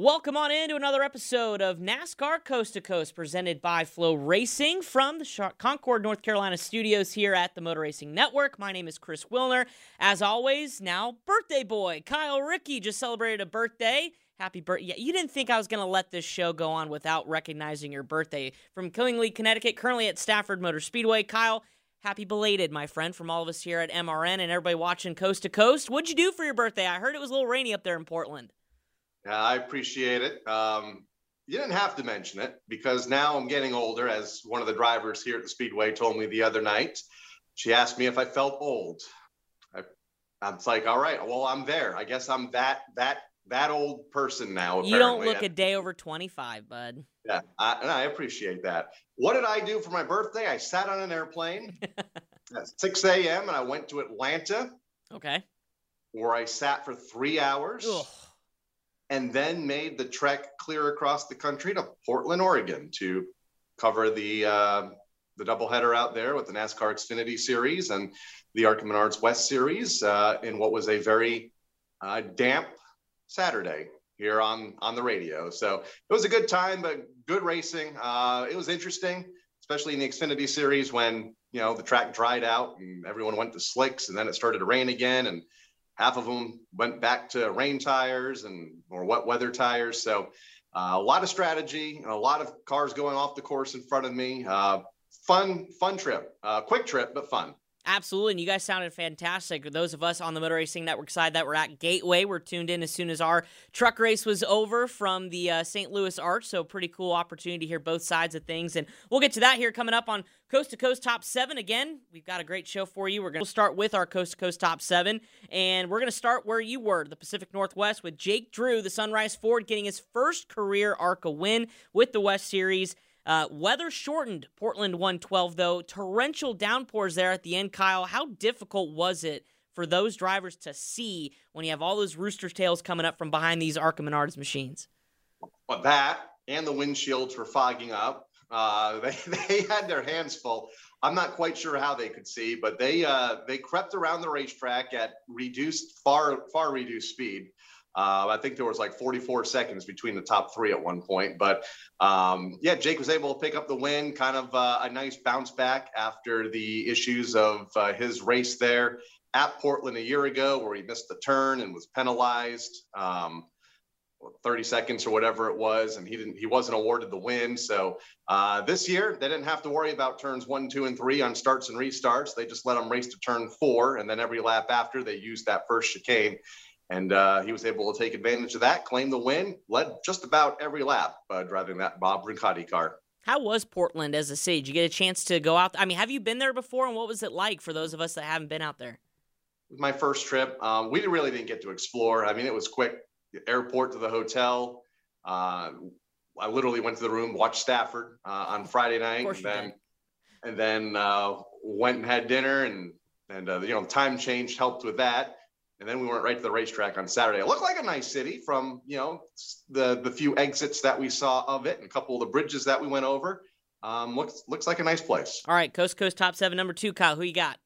Welcome on into another episode of NASCAR Coast to Coast presented by Flow Racing from the Concord, North Carolina studios here at the Motor Racing Network. My name is Chris Wilner. As always, now birthday boy Kyle Rickey just celebrated a birthday. Happy birthday. Yeah, you didn't think I was going to let this show go on without recognizing your birthday. From Killingly, Connecticut, currently at Stafford Motor Speedway. Kyle, happy belated, my friend, from all of us here at MRN and everybody watching Coast to Coast. What'd you do for your birthday? I heard it was a little rainy up there in Portland. Yeah, I appreciate it. Um, you didn't have to mention it because now I'm getting older, as one of the drivers here at the Speedway told me the other night. She asked me if I felt old. I, I was like, all right, well, I'm there. I guess I'm that that that old person now. Apparently. You don't look a day over 25, bud. Yeah, I, and I appreciate that. What did I do for my birthday? I sat on an airplane at 6 a.m. and I went to Atlanta. Okay. Where I sat for three hours. Ugh and then made the trek clear across the country to Portland, Oregon to cover the uh, the doubleheader out there with the NASCAR Xfinity Series and the ARCA Menards West Series uh, in what was a very uh, damp Saturday here on on the radio. So it was a good time, but good racing. Uh, it was interesting, especially in the Xfinity Series when you know the track dried out and everyone went to slicks, and then it started to rain again and half of them went back to rain tires and or wet weather tires. So uh, a lot of strategy, a lot of cars going off the course in front of me. Uh, fun, fun trip, uh, quick trip, but fun. Absolutely. And you guys sounded fantastic. Those of us on the Motor Racing Network side that were at Gateway were tuned in as soon as our truck race was over from the uh, St. Louis Arch. So, pretty cool opportunity to hear both sides of things. And we'll get to that here coming up on Coast to Coast Top 7. Again, we've got a great show for you. We're going to start with our Coast to Coast Top 7. And we're going to start where you were, the Pacific Northwest, with Jake Drew, the Sunrise Ford, getting his first career ARCA win with the West Series. Uh, weather shortened Portland 112, though. Torrential downpours there at the end, Kyle. How difficult was it for those drivers to see when you have all those rooster tails coming up from behind these ARCA Menards machines? Well, that and the windshields were fogging up. Uh, they, they had their hands full. I'm not quite sure how they could see, but they uh, they crept around the racetrack at reduced, far far reduced speed. Uh, I think there was like 44 seconds between the top three at one point. But um, yeah, Jake was able to pick up the win, kind of uh, a nice bounce back after the issues of uh, his race there at Portland a year ago, where he missed the turn and was penalized. Um, 30 seconds or whatever it was, and he didn't. He wasn't awarded the win. So uh, this year they didn't have to worry about turns one, two, and three on starts and restarts. They just let them race to turn four, and then every lap after they used that first chicane and uh, he was able to take advantage of that, claim the win, led just about every lap uh, driving that Bob Bruncati car. How was Portland as a city? Did you get a chance to go out? I mean, have you been there before, and what was it like for those of us that haven't been out there? My first trip, um, we really didn't get to explore. I mean, it was quick. The airport to the hotel. Uh, I literally went to the room, watched Stafford uh, on Friday night, and then, and then uh, went and had dinner, and and uh, you know, time change helped with that and then we went right to the racetrack on Saturday. It looked like a nice city from you know the the few exits that we saw of it, and a couple of the bridges that we went over. Um, looks looks like a nice place. All right, Coast Coast top seven, number two, Kyle. Who you got?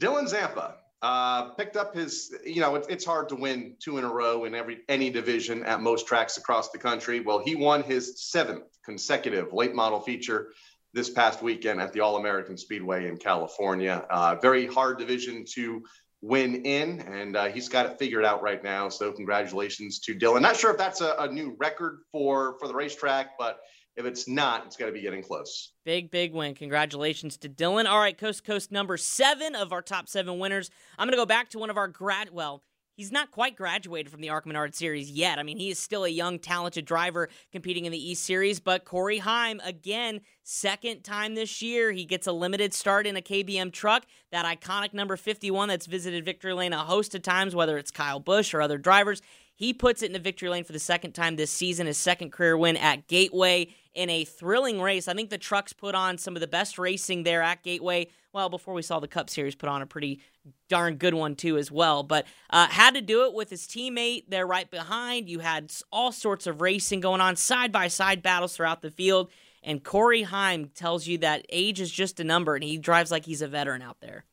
Dylan Zampa uh, picked up his. You know, it, it's hard to win two in a row in every any division at most tracks across the country. Well, he won his seventh consecutive late model feature this past weekend at the All American Speedway in California. Uh, very hard division to win in, and uh, he's got it figured out right now. So congratulations to Dylan. Not sure if that's a, a new record for for the racetrack, but if it's not, it's going to be getting close. Big, big win. Congratulations to Dylan. All right, Coast Coast number seven of our top seven winners. I'm going to go back to one of our grad. Well, he's not quite graduated from the ARCA Menard Series yet. I mean, he is still a young, talented driver competing in the East Series. But Corey Heim, again, second time this year, he gets a limited start in a KBM truck. That iconic number 51 that's visited victory lane a host of times, whether it's Kyle Busch or other drivers. He puts it into victory lane for the second time this season, his second career win at Gateway in a thrilling race. I think the trucks put on some of the best racing there at Gateway. Well, before we saw the Cup Series put on a pretty darn good one too as well. But uh, had to do it with his teammate there right behind. You had all sorts of racing going on, side by side battles throughout the field. And Corey Heim tells you that age is just a number, and he drives like he's a veteran out there.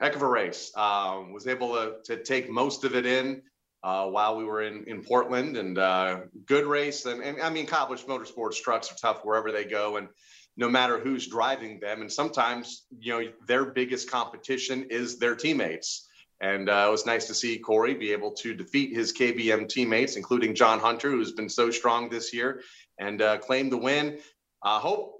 Heck of a race. Um, was able to, to take most of it in uh, while we were in, in Portland and uh, good race. And, and I mean, accomplished motorsports trucks are tough wherever they go. And no matter who's driving them. And sometimes, you know, their biggest competition is their teammates. And uh, it was nice to see Corey be able to defeat his KBM teammates, including John Hunter, who's been so strong this year, and uh, claim the win. I hope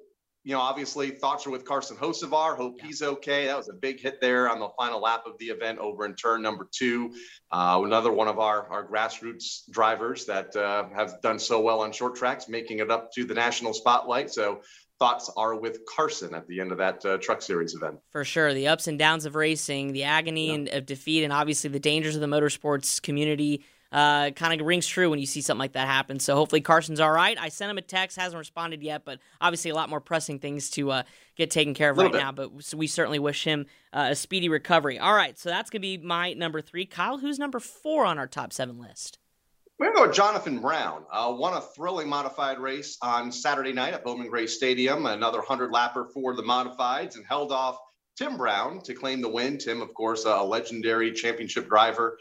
you know, obviously thoughts are with Carson Hocevar. Hope he's okay. That was a big hit there on the final lap of the event over in turn number two. Uh, another one of our, our grassroots drivers that uh, have done so well on short tracks, making it up to the national spotlight. So thoughts are with Carson at the end of that uh, Truck Series event. For sure, the ups and downs of racing, the agony yeah. and of defeat, and obviously the dangers of the motorsports community uh, kind of rings true when you see something like that happen. So hopefully Carson's all right. I sent him a text, hasn't responded yet, but obviously a lot more pressing things to uh, get taken care of right bit. now. But we certainly wish him uh, a speedy recovery. All right, so that's gonna be my number three. Kyle, who's number four on our top seven list? We're going to go with Jonathan Brown. Uh, won a thrilling modified race on Saturday night at Bowman Gray Stadium. Another 100 lapper for the modifieds and held off Tim Brown to claim the win. Tim, of course, a legendary championship driver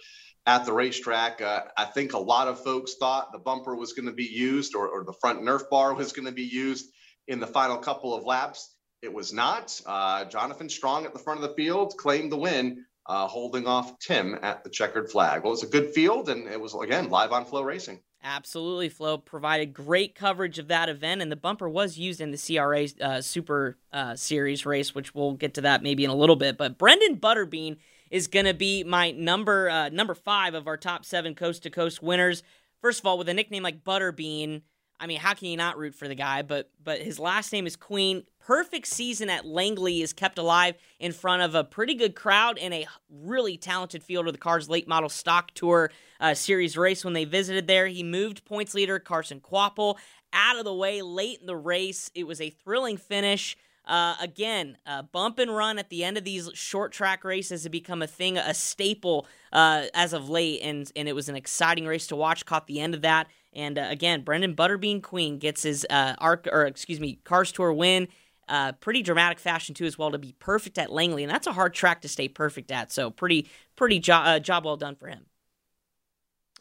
at the racetrack. Uh, I think a lot of folks thought the bumper was going to be used or, or, the front Nerf bar was going to be used in the final couple of laps. It was not. Uh, Jonathan Strong at the front of the field claimed the win, uh, holding off Tim at the checkered flag. Well, it was a good field, and it was, again, live on Flow Racing. Absolutely. Flo provided great coverage of that event, and the bumper was used in the CRA uh, Super uh, Series race, which we'll get to that maybe in a little bit. But Brenden Butterbean is going to be my number uh, number five of our top seven coast to coast winners. First of all, with a nickname like Butterbean, I mean, how can you not root for the guy? But but his last name is Queen. Perfect season at Langley is kept alive in front of a pretty good crowd and a really talented field of the Cars Late Model Stock Tour uh, Series race. When they visited there, he moved points leader Carson Kvapil out of the way late in the race. It was a thrilling finish. Uh, again, uh, bump and run at the end of these short track races have become a thing, a staple uh, as of late, and and it was an exciting race to watch. Caught the end of that, and uh, again, Brenden Butterbean Queen gets his uh, arc or excuse me, Cars Tour win. Uh, pretty dramatic fashion too, as well, to be perfect at Langley, and that's a hard track to stay perfect at. So pretty, pretty jo- job well done for him.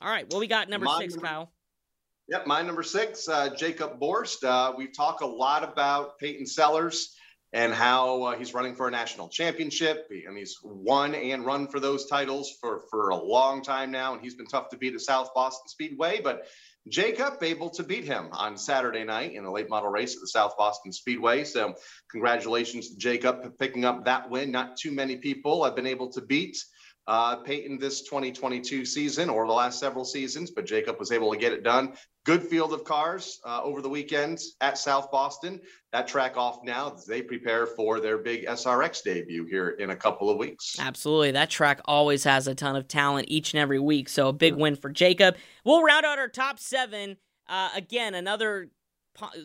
All right, well, we got number six, Kyle. Yep, my number six, uh, Jacob Borst. Uh, we've talked a lot about Peyton Sellers and how uh, he's running for a national championship. And he's won and run for those titles for, for a long time now. And he's been tough to beat at South Boston Speedway. But Jacob able to beat him on Saturday night in a late model race at the South Boston Speedway. So, congratulations to Jacob for picking up that win. Not too many people have been able to beat uh, Peyton this 2022 season or the last several seasons, but Jacob was able to get it done. Good field of cars uh, over the weekend at South Boston. That track off now as they prepare for their big SRX debut here in a couple of weeks. Absolutely. That track always has a ton of talent each and every week. So a big win for Jacob. We'll round out our top seven. Uh, again, another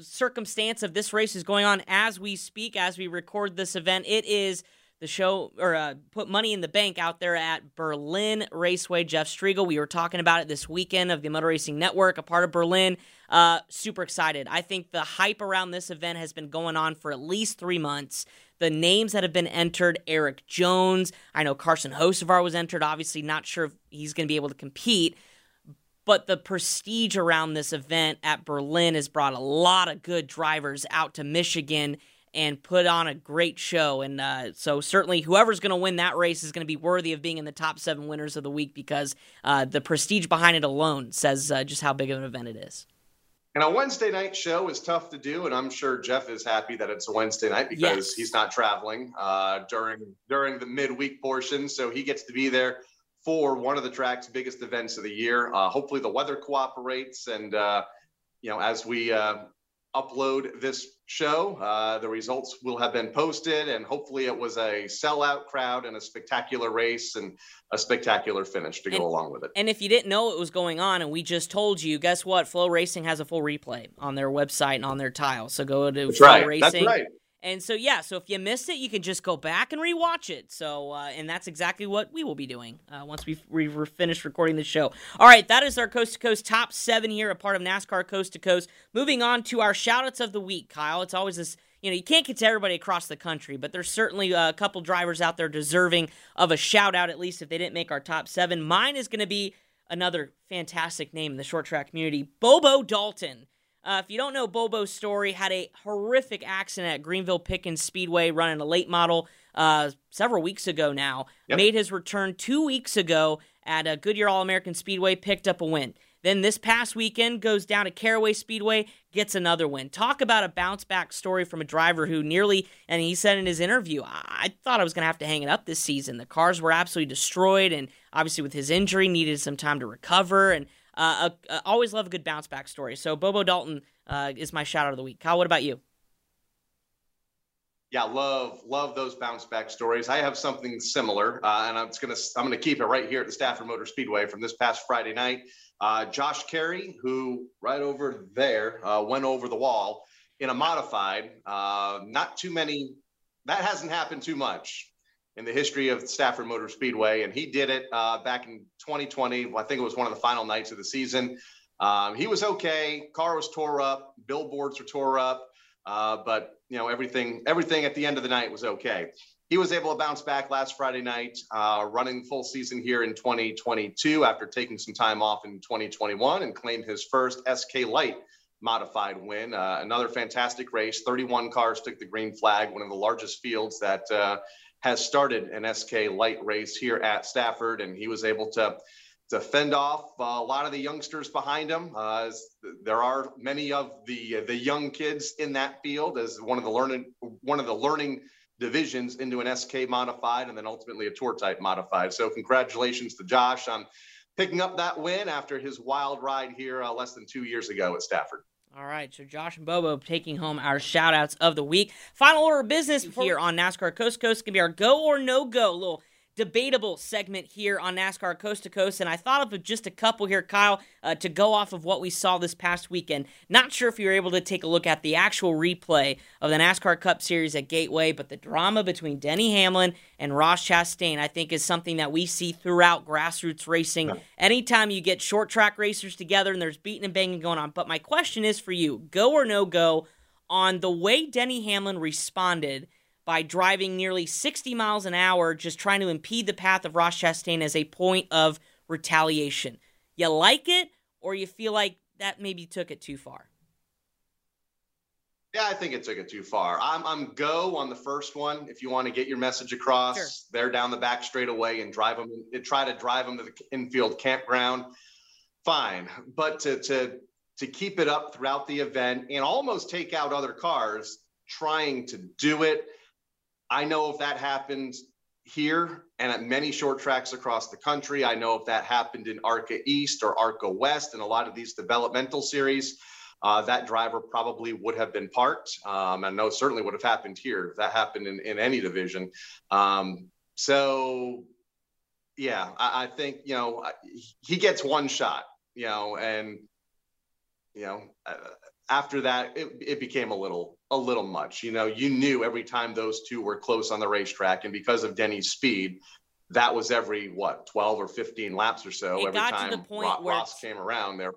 circumstance of this race is going on as we speak, as we record this event. It is the show or uh, put money in the bank out there at Berlin Raceway. Jeff Striegle, we were talking about it this weekend of the Motor Racing Network, a part of Berlin. Uh, super excited. I think the hype around this event has been going on for at least three months. The names that have been entered Erik Jones, I know Carson Hocevar was entered, obviously, not sure if he's going to be able to compete. But the prestige around this event at Berlin has brought a lot of good drivers out to Michigan and put on a great show. And uh, so, certainly, whoever's going to win that race is going to be worthy of being in the top seven winners of the week because uh, the prestige behind it alone says uh, just how big of an event it is. And a Wednesday night show is tough to do, and I'm sure Jeff is happy that it's a Wednesday night because yes. he's not traveling uh, during during the midweek portion, so he gets to be there for one of the track's biggest events of the year. Uh, hopefully, the weather cooperates, and uh, you know, as we uh, upload this show, uh, the results will have been posted, and hopefully, it was a sellout crowd and a spectacular race and a spectacular finish to and, go along with it. And if you didn't know what was going on, and we just told you, guess what? Flow Racing has a full replay on their website and on their tile. So go to That's Flow right. Racing. That's right. And so yeah, so if you missed it, you can just go back and rewatch it. So uh, and that's exactly what we will be doing uh, once we we are finished recording the show. All right, that is our coast to coast top seven here, a part of NASCAR Coast to Coast. Moving on to our shoutouts of the week, Kyle. It's always this. You know, you can't get to everybody across the country, but there's certainly a couple drivers out there deserving of a shout out, at least if they didn't make our top seven. Mine is going to be another fantastic name in the short track community, Bobo Dalton. Uh, if you don't know Bobo's story, had a horrific accident at Greenville Pickens Speedway running a late model uh, several weeks ago now. Yep. Made his return two weeks ago at a Goodyear All American Speedway, picked up a win. Then this past weekend goes down to Caraway Speedway, gets another win. Talk about a bounce back story from a driver who nearly, and he said in his interview, I, I thought I was going to have to hang it up this season. The cars were absolutely destroyed, and obviously with his injury, needed some time to recover. And uh, always love a good bounce back story. So Bobo Dalton uh, is my shout out of the week. Kyle, what about you? Yeah, love love those bounce back stories. I have something similar, uh, and I'm gonna I'm gonna keep it right here at the Stafford Motor Speedway from this past Friday night. Uh, Josh Carey, who right over there uh, went over the wall in a modified. Not too many. That hasn't happened too much in the history of Stafford Motor Speedway, and he did it uh, back in 2020. I think it was one of the final nights of the season. Um, he was okay. Car was tore up. Billboards were tore up. Uh, but you know everything everything at the end of the night was okay he was able to bounce back last friday night uh, running full season here in 2022 after taking some time off in 2021 and claimed his first sk light modified win uh, another fantastic race 31 cars took the green flag one of the largest fields that uh, has started an sk light race here at stafford and he was able to to fend off uh, a lot of the youngsters behind him. Uh, there are many of the the young kids in that field as one of the learning one of the learning divisions into an SK modified and then ultimately a tour type modified. So congratulations to Josh on picking up that win after his wild ride here uh, less than two years ago at Stafford. All right, so Josh and Bobo taking home our shout outs of the week. Final order of business here on NASCAR Coast Coast can be our go or no go little debatable segment here on NASCAR Coast to Coast, and I thought of just a couple here, Kyle, uh, to go off of what we saw this past weekend. Not sure if you were able to take a look at the actual replay of the NASCAR Cup Series at Gateway, but the drama between Denny Hamlin and Ross Chastain, I think, is something that we see throughout grassroots racing. Anytime you get short track racers together and there's beating and banging going on. But my question is for you go or no go on the way Denny Hamlin responded by driving nearly 60 miles an hour, just trying to impede the path of Ross Chastain as a point of retaliation. You like it, or you feel like that maybe took it too far? Yeah, I think it took it too far. I'm, I'm go on the first one. If you want to get your message across, sure. they're down the back straight away and drive them, try to drive them to the infield campground. Fine, but to to to keep it up throughout the event and almost take out other cars trying to do it I know if that happened here and at many short tracks across the country. I know if that happened in ARCA East or ARCA West and a lot of these developmental series, uh, that driver probably would have been parked. Um, I know certainly would have happened here if that happened in, in any division. Um, so, yeah, I, I, think, you know, he gets one shot, you know, and, you know, uh, after that, it, it became a little a little much. You know, you knew every time those two were close on the racetrack, and because of Denny's speed, that was every what 12 or 15 laps or so. It every got time to the point Ross, where Ross came around there.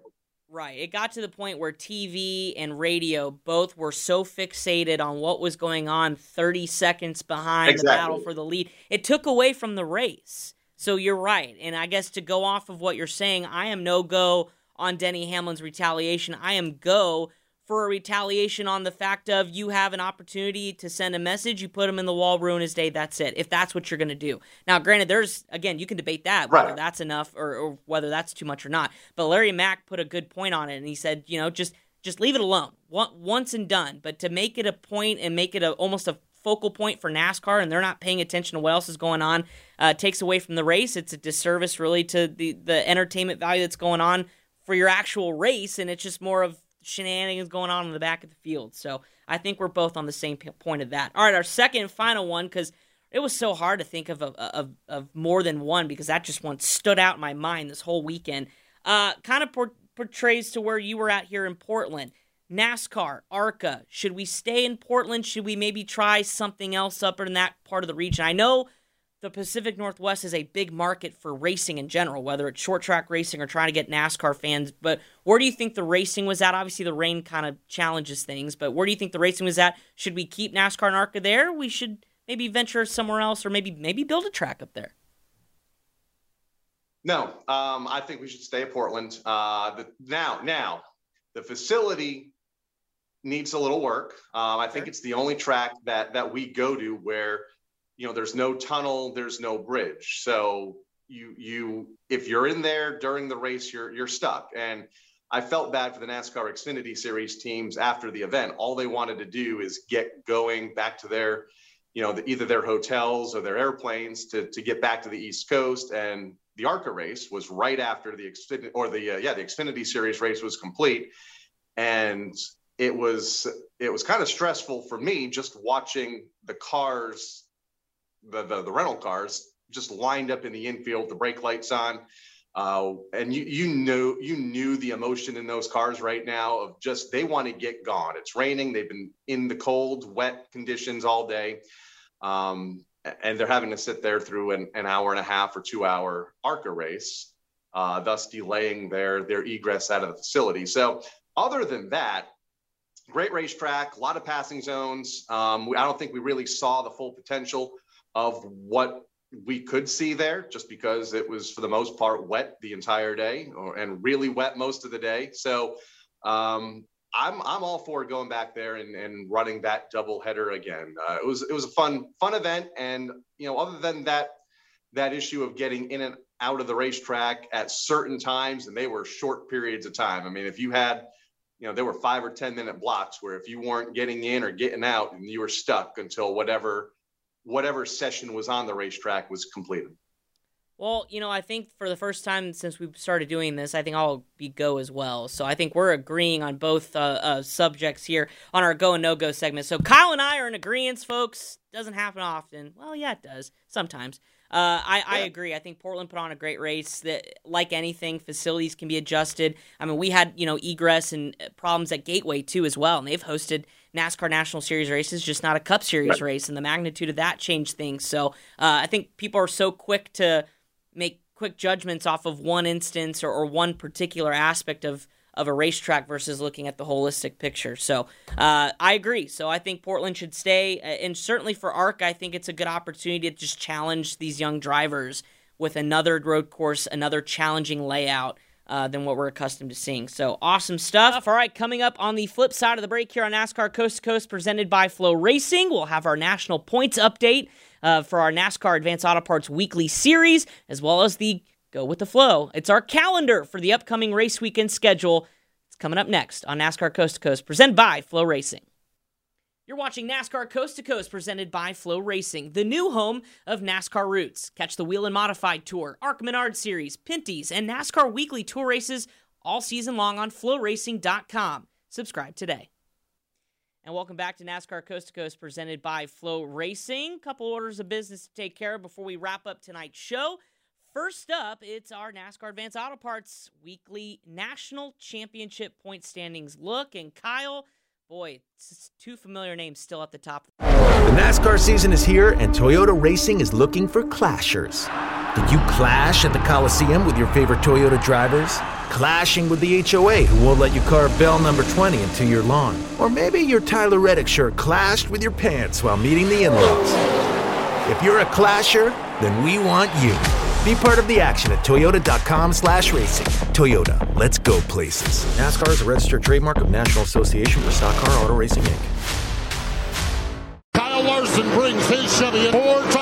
Right. It got to the point where TV and radio both were so fixated on what was going on 30 seconds behind exactly. the battle for the lead. It took away from the race. So you're right. And I guess to go off of what you're saying, I am no go on Denny Hamlin's retaliation. I am go for a retaliation on the fact of you have an opportunity to send a message, you put him in the wall, ruin his day. That's it. If that's what you're going to do. Now, granted, there's again, you can debate that whether right. that's enough or, or whether that's too much or not. But Larry Mac put a good point on it, and he said, you know, just just leave it alone, once and done. But to make it a point and make it a almost a focal point for NASCAR and they're not paying attention to what else is going on, uh, takes away from the race. It's a disservice, really, to the, the entertainment value that's going on for your actual race. And it's just more of shenanigans going on in the back of the field. So I think we're both on the same point of that. All right, our second and final one, because it was so hard to think of, of, of more than one because that just one stood out in my mind this whole weekend. Uh, kind of por- portrays to where you were at here in Portland. NASCAR, ARCA, should we stay in Portland? Should we maybe try something else up in that part of the region? I know the Pacific Northwest is a big market for racing in general, whether it's short track racing or trying to get NASCAR fans. But where do you think the racing was at? Obviously, the rain kind of challenges things, but where do you think the racing was at? Should we keep NASCAR and ARCA there? We should maybe venture somewhere else, or maybe maybe build a track up there. No, um, I think we should stay at Portland. Uh, the, now, now, the facility needs a little work. Um, I think it's the only track that that we go to where you know there's no tunnel, there's no bridge. So you you if you're in there during the race, you're you're stuck. And I felt bad for the NASCAR Xfinity Series teams after the event. All they wanted to do is get going back to their you know the, either their hotels or their airplanes to to get back to the East Coast and the ARCA race was right after the Xfinity or the uh, yeah the Xfinity Series race was complete, and it was it was kind of stressful for me just watching the cars, the the, the rental cars just lined up in the infield, the brake lights on. Uh, and you you knew you knew the emotion in those cars right now of just they want to get gone. It's raining. They've been in the cold, wet conditions all day. Um, and they're having to sit there through an, an hour and a half or two hour ARCA race, uh, thus delaying their their egress out of the facility. So other than that, great racetrack, a lot of passing zones. Um, we, I don't think we really saw the full potential of what we could see there, just because it was for the most part wet the entire day, or, and really wet most of the day. So um, I'm I'm all for going back there and, and running that double header again. Uh, it was it was a fun fun event, and you know other than that that issue of getting in and out of the racetrack at certain times, and they were short periods of time. I mean, if you had you know there were five or ten minute blocks where if you weren't getting in or getting out, and you were stuck until whatever whatever session was on the racetrack was completed. Well, you know, I think for the first time since we started doing this, I think I'll be go as well. So I think we're agreeing on both uh, uh, subjects here on our go and no go segment. So Kyle and I are in agreement, folks. Doesn't happen often. Well, yeah, it does sometimes. Uh, I, I agree. I think Portland put on a great race. That, like anything, facilities can be adjusted. I mean, we had you know egress and uh, problems at Gateway too as well, and they've hosted NASCAR National Series races, just not a Cup Series right. race, and the magnitude of that changed things. So uh, I think people are so quick to make quick judgments off of one instance or, or one particular aspect of of a racetrack versus looking at the holistic picture. So uh, I agree. So I think Portland should stay, uh, and certainly for ARC, I think it's a good opportunity to just challenge these young drivers with another road course, another challenging layout. Uh, than what we're accustomed to seeing. So awesome stuff. All right, coming up on the flip side of the break here on NASCAR Coast to Coast, presented by Flow Racing, we'll have our national points update uh, for our NASCAR Advanced Auto Parts weekly series, as well as the Go with the Flow. It's our calendar for the upcoming race weekend schedule. It's coming up next on NASCAR Coast to Coast, presented by Flow Racing. You're watching NASCAR Coast to Coast presented by Flow Racing, the new home of NASCAR Roots. Catch the Whelen Modified Tour, ARCA Menard Series, Pinty's, and NASCAR Weekly Tour races all season long on flowracing.com. Subscribe today. And welcome back to NASCAR Coast to Coast presented by FloRacing. Couple orders of business to take care of before we wrap up tonight's show. First up, it's our NASCAR Advanced Auto Parts weekly national championship point standings look. And Kyle, boy, two familiar names still at the top. The NASCAR season is here, and Toyota Racing is looking for clashers. Did you clash at the Coliseum with your favorite Toyota drivers? Clashing with the HOA who won't let you carve bell number 20 into your lawn? Or maybe your Tyler Reddick shirt clashed with your pants while meeting the in laws? If you're a clasher, then we want you. Be part of the action at toyota.com slash racing. Toyota, let's go places. NASCAR is a registered trademark of National Association for Stock Car Auto Racing, Inc. Kyle Larson brings his Chevy in. Four tires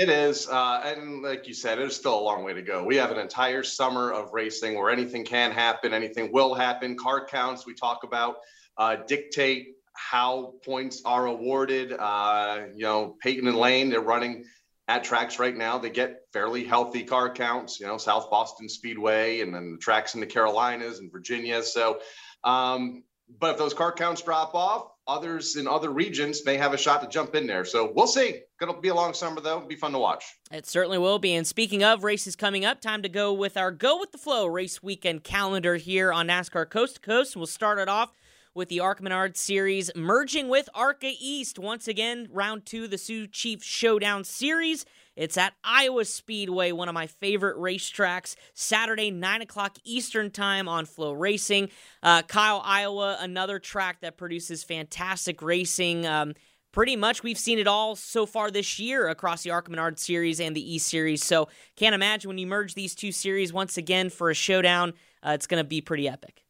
It is, uh, and like you said, there's still a long way to go. We have an entire summer of racing where anything can happen, anything will happen. Car counts we talk about uh, dictate how points are awarded. Uh, you know, Peyton and Lane, they're running at tracks right now. They get fairly healthy car counts. You know, South Boston Speedway, and then the tracks in the Carolinas and Virginia. So, um, but if those car counts drop off, others in other regions may have a shot to jump in there. So we'll see. To be a long summer, though. be fun to watch. It certainly will be. And speaking of races coming up, time to go with our Go with the Flow race weekend calendar here on NASCAR Coast to Coast. We'll start it off with the ARCA Menard Series merging with ARCA East. Once again, round two, the Sioux Chief Showdown Series. It's at Iowa Speedway, one of my favorite racetracks. Saturday, 9 o'clock Eastern Time on Flow Racing. Uh, Kyle, Iowa, another track that produces fantastic racing. Um, pretty much we've seen it all so far this year across the Menard series and the E series. So can't imagine when you merge these two series once again for a showdown, uh, it's going to be pretty epic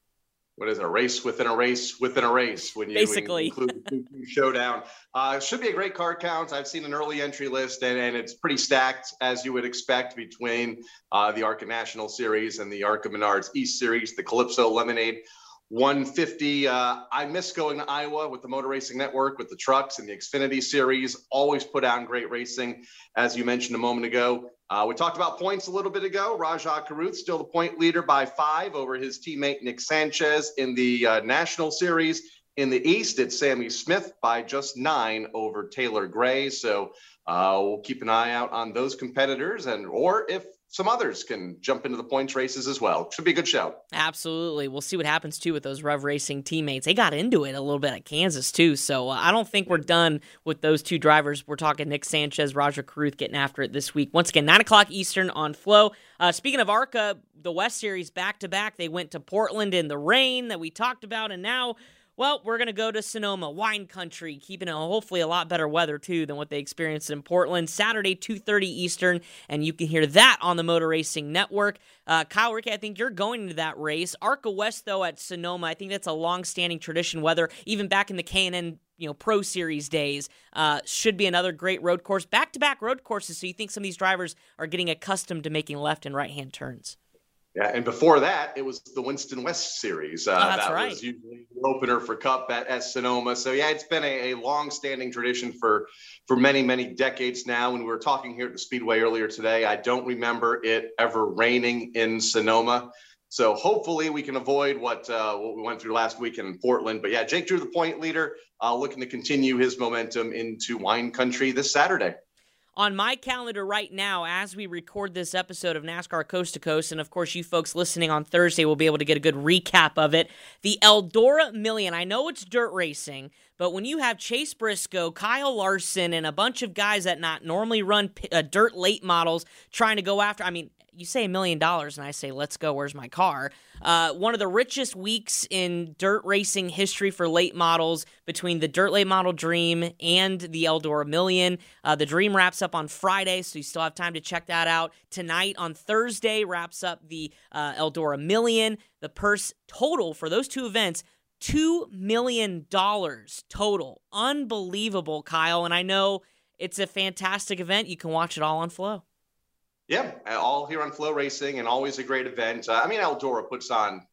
what is it, a race within a race within a race when you, Basically. When you include showdown. Uh, should be a great card count. I've seen an early entry list, and, and it's pretty stacked as you would expect between uh, the ARCA National Series and the ARCA Menards East Series, the Calypso Lemonade. 150. Uh, I miss going to Iowa with the Motor Racing Network, with the trucks and the Xfinity Series. Always put on great racing, as you mentioned a moment ago. Uh, we talked about points a little bit ago. Rajah Caruth still the point leader by five over his teammate Nick Sanchez in the uh, National Series. In the East, it's Sammy Smith by just nine over Taylor Gray. So uh, we'll keep an eye out on those competitors, and or if some others can jump into the points races as well. Should be a good show. Absolutely. We'll see what happens too with those Rev Racing teammates. They got into it a little bit at Kansas too, so uh, I don't think we're done with those two drivers. We're talking Nick Sanchez, Rajah Caruth getting after it this week. Once again, 9 o'clock Eastern on Flow. Uh, speaking of ARCA, the West Series back to back, they went to Portland in the rain that we talked about, and now well, we're going to go to Sonoma, wine country, keeping hopefully a lot better weather too than what they experienced in Portland. Saturday, 2:30 Eastern, and you can hear that on the Motor Racing Network. Uh, Kyle Rickey, I think you're going to that race. ARCA West though at Sonoma, I think that's a long-standing tradition. Whether even back in the K&N you know Pro Series days, uh, should be another great road course. Back-to-back road courses, so you think some of these drivers are getting accustomed to making left and right-hand turns. Yeah, and before that, it was the Winston West series. Uh, oh, that's that right. was usually the opener for Cup at, at Sonoma. So yeah, it's been a, a long-standing tradition for for many many decades now. When we were talking here at the Speedway earlier today, I don't remember it ever raining in Sonoma. So hopefully we can avoid what uh, what we went through last week in Portland. But yeah, Jake Drew, the point leader, uh, looking to continue his momentum into wine country this Saturday on my calendar right now as we record this episode of NASCAR Coast to Coast. And of course, you folks listening on Thursday will be able to get a good recap of it. The Eldora Million. I know it's dirt racing, but when you have Chase Briscoe, Kyle Larson, and a bunch of guys that not normally run uh, dirt late models trying to go after, I mean, you say a million dollars and I say, let's go, where's my car? Uh, one of the richest weeks in dirt racing history for late models between the Dirt Late Model Dream and the Eldora Million. Uh, the Dream wraps up on Friday, so you still have time to check that out. Tonight on Thursday wraps up the uh, Eldora Million. The purse total for those two events. $2 million total. Unbelievable, Kyle. And I know it's a fantastic event. You can watch it all on Flow. Yeah, all here on Flow Racing and always a great event. Uh, I mean, Eldora puts on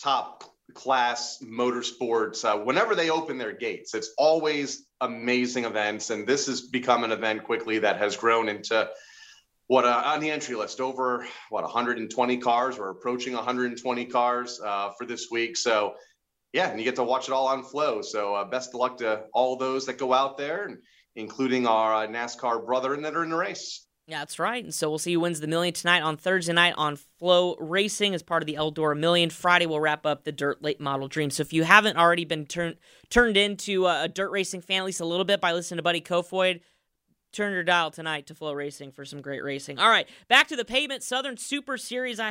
top class motorsports uh, whenever they open their gates. It's always amazing events, and this has become an event quickly that has grown into what uh, on the entry list over what 120 cars or approaching 120 cars uh, for this week. So yeah, and you get to watch it all on Flow. So uh, best of luck to all those that go out there, including our uh, NASCAR brethren that are in the race. Yeah, that's right. And so we'll see who wins the million tonight on Thursday night on Flow Racing as part of the Eldora Million. Friday we'll wrap up the Dirt Late Model Dream. So if you haven't already been turned turned into a, a dirt racing fan at least a little bit by listening to Buddy Kofoid, turn your dial tonight to Flow Racing for some great racing. All right, back to the pavement. Southern Super Series. I